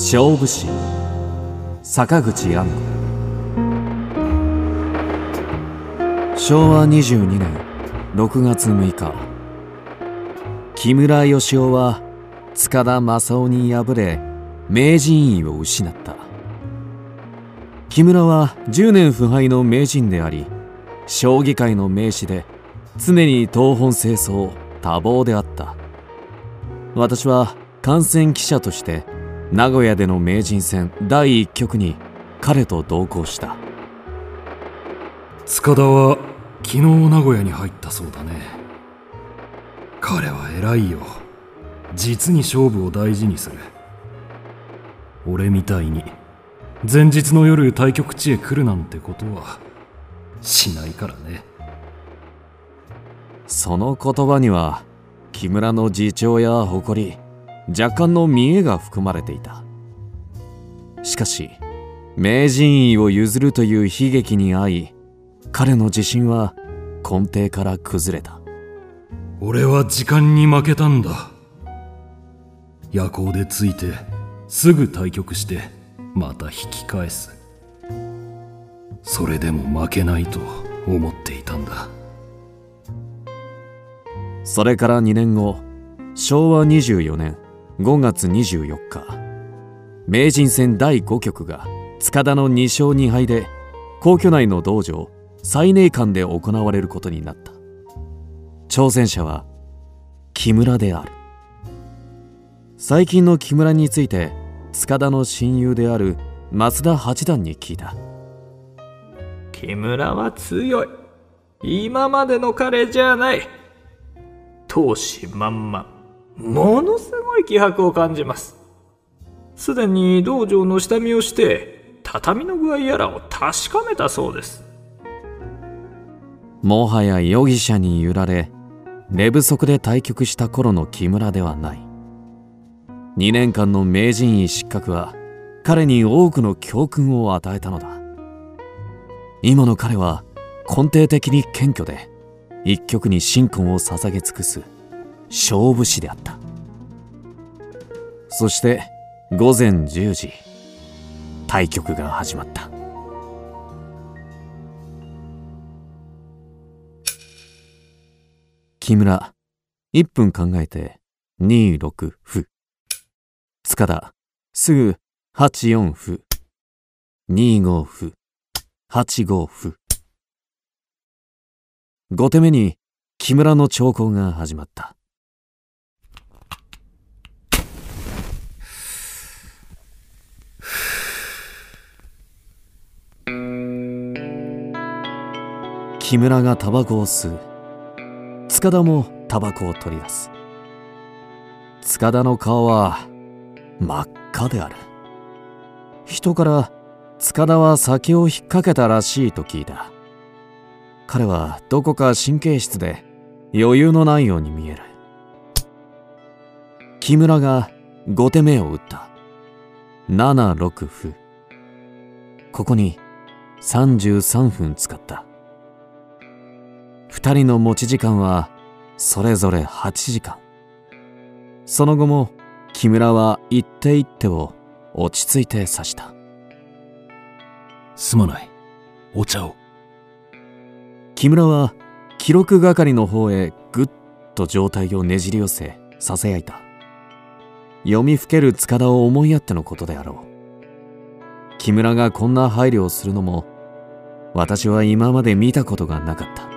勝負師坂口安吾。昭和22年6月6日。木村義雄は塚田正夫に敗れ名人位を失った。木村は10年不敗の名人であり将棋界の名士で常に東本清掃多忙であった。私は観戦記者として名古屋での名人戦第1局に彼と同行した。塚田は昨日名古屋に入ったそうだね。彼は偉いよ。実に勝負を大事にする。俺みたいに前日の夜対局地へ来るなんてことはしないからね。その言葉には木村の自重や誇り若干の見栄が含まれていた。しかし名人位を譲るという悲劇に遭い彼の自信は根底から崩れた。俺は時間に負けたんだ。夜行でついてすぐ対局してまた引き返す。それでも負けないと思っていたんだ。それから2年後昭和24年5月24日。名人戦第5局が塚田の2勝2敗で皇居内の道場最寧館で行われることになった。挑戦者は木村である。最近の木村について塚田の親友である増田八段に聞いた。木村は強い。今までの彼じゃない。闘志満々。ものすごい気迫を感じます。すでに道場の下見をして畳の具合やらを確かめたそうです。もはや容疑者に揺られ寝不足で対局した頃の木村ではない。2年間の名人位失格は彼に多くの教訓を与えたのだ。今の彼は根底的に謙虚で一曲に神魂を捧げ尽くす勝負師であった。そして午前10時対局が始まった。木村1分考えて26歩。塚田すぐ84歩。25歩。85歩。5手目に木村の兆候が始まった。木村がタバコを吸う。塚田もタバコを取り出す。塚田の顔は真っ赤である。人から塚田は酒を引っ掛けたらしいと聞いた。彼はどこか神経質で余裕のないように見える。木村が5手目を打った。76歩。ここに33分使った。2人の持ち時間はそれぞれ8時間。その後も木村は一手一手を落ち着いて指した。すまない。お茶を。木村は記録係の方へぐっと状態をねじり寄せささやいた。読みふける塚田を思いやってのことであろう木村がこんな配慮をするのも私は今まで見たことがなかった。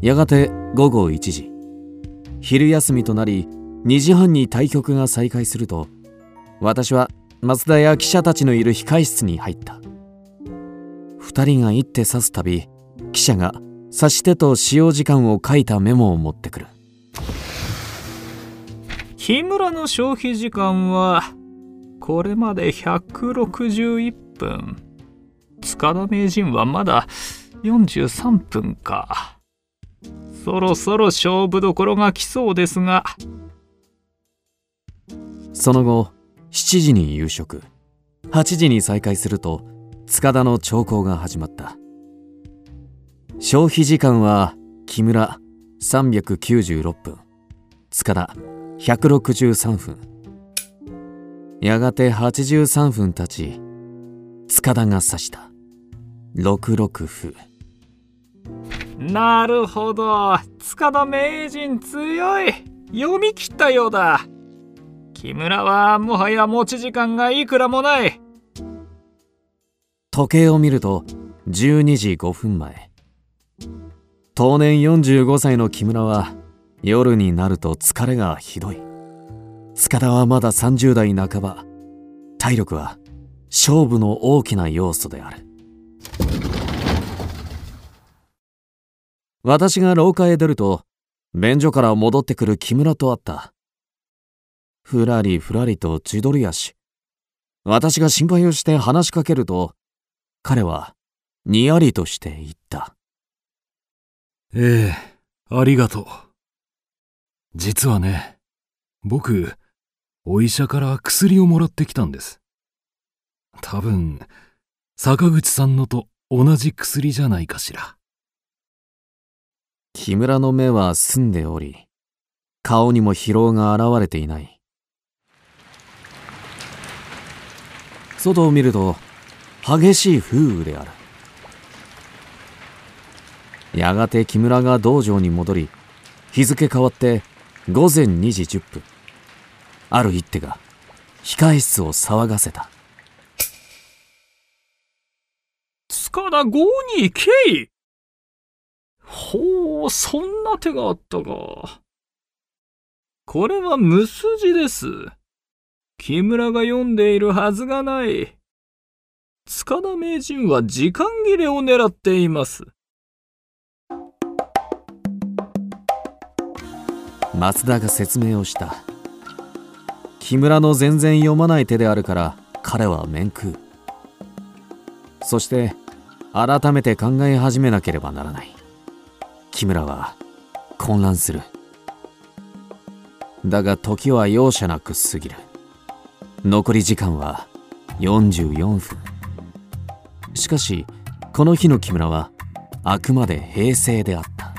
やがて午後1時。昼休みとなり2時半に対局が再開すると私は増田や記者たちのいる控室に入った。2人が一手指すたび記者が指し手と使用時間を書いたメモを持ってくる。木村の消費時間はこれまで161分。塚田名人はまだ43分か。そろそろ勝負どころが来そうですが。その後7時に夕食。8時に再開すると塚田の長考が始まった。消費時間は木村396分。塚田。163分。やがて83分経ち塚田が指した。66歩。なるほど。塚田名人強い。読み切ったようだ。木村はもはや持ち時間がいくらもない。時計を見ると12時5分前。当年45歳の木村は夜になると疲れがひどい。塚田はまだ30代半ば。体力は勝負の大きな要素である。私が廊下へ出ると便所から戻ってくる木村と会った。ふらりふらりと自撮り足私が心配をして話しかけると彼はにやりとして言った。ええありがとう。実はね僕お医者から薬をもらってきたんです。多分坂口さんのと同じ薬じゃないかしら。木村の目は澄んでおり顔にも疲労が現れていない。外を見ると激しい風雨である。やがて木村が道場に戻り日付変わって午前2時10分。ある一手が控え室を騒がせた。塚田郷に行ほうそんな手があったか。これは無筋です。木村が読んでいるはずがない。塚田名人は時間切れを狙っています。松田が説明をした。木村の全然読まない手であるから彼は面食う。そして改めて考え始めなければならない。木村は混乱する。だが時は容赦なく過ぎる。残り時間は44分。しかしこの日の木村はあくまで平静であった。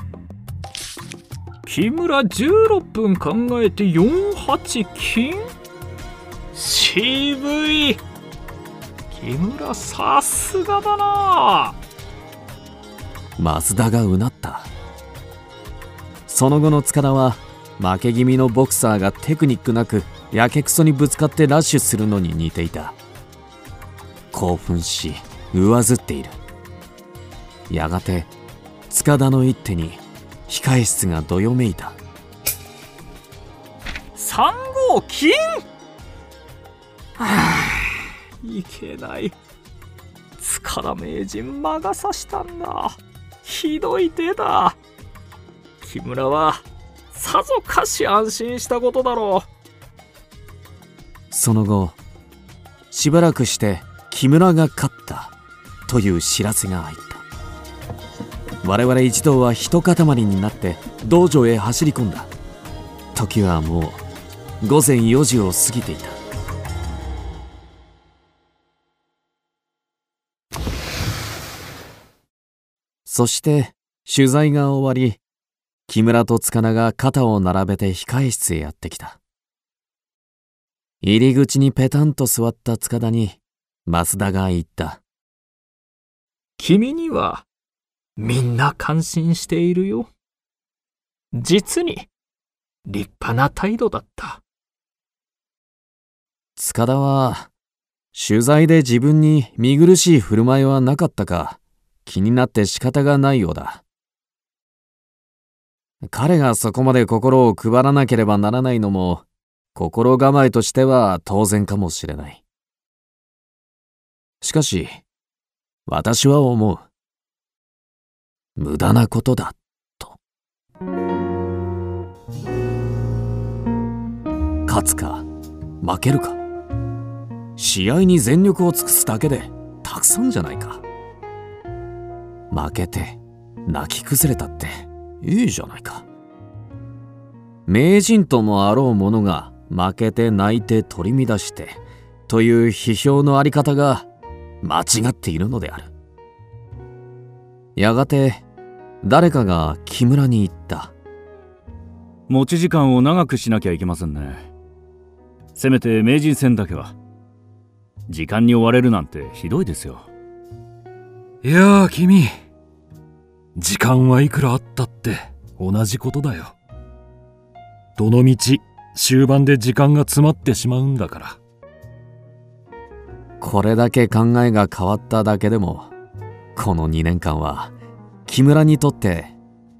木村16分考えて48金？渋い。木村さすがだな。増田がうなった。その後の塚田は負け気味のボクサーがテクニックなくやけくそにぶつかってラッシュするのに似ていた。興奮し上ずっている。やがて塚田の一手に控え室がどよめいた。3号金はあいけない。塚田名人魔が差したんだ。ひどい手だ。木村はさぞかし安心したことだろう。その後しばらくして木村が勝ったという知らせが入った我々一同は一塊になって道場へ走り込んだ。時はもう午前4時を過ぎていた。そして取材が終わり木村と塚田が肩を並べて控え室へやってきた。入り口にペタンと座った塚田に増田が言った。君にはみんな感心しているよ。実に立派な態度だった。塚田は取材で自分に見苦しい振る舞いはなかったか気になって仕方がないようだ。彼がそこまで心を配らなければならないのも心構えとしては当然かもしれない。しかし私は思う。無駄なことだと。勝つか負けるか。試合に全力を尽くすだけでたくさんじゃないか。負けて泣き崩れたっていいじゃないか。名人ともあろう者が負けて泣いて取り乱してという批評のあり方が間違っているのである。やがて誰かが木村に言った。持ち時間を長くしなきゃいけませんね。せめて名人戦だけは。時間に追われるなんてひどいですよ。いやあ君。時間はいくらあったって同じことだよ。どのみち終盤で時間が詰まってしまうんだから。これだけ考えが変わっただけでもこの2年間は木村にとって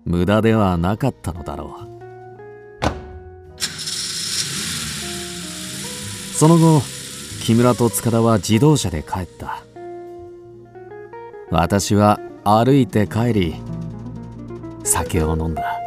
無駄ではなかったのだろう。その後木村と塚田は自動車で帰った。私は歩いて帰り酒を飲んだ。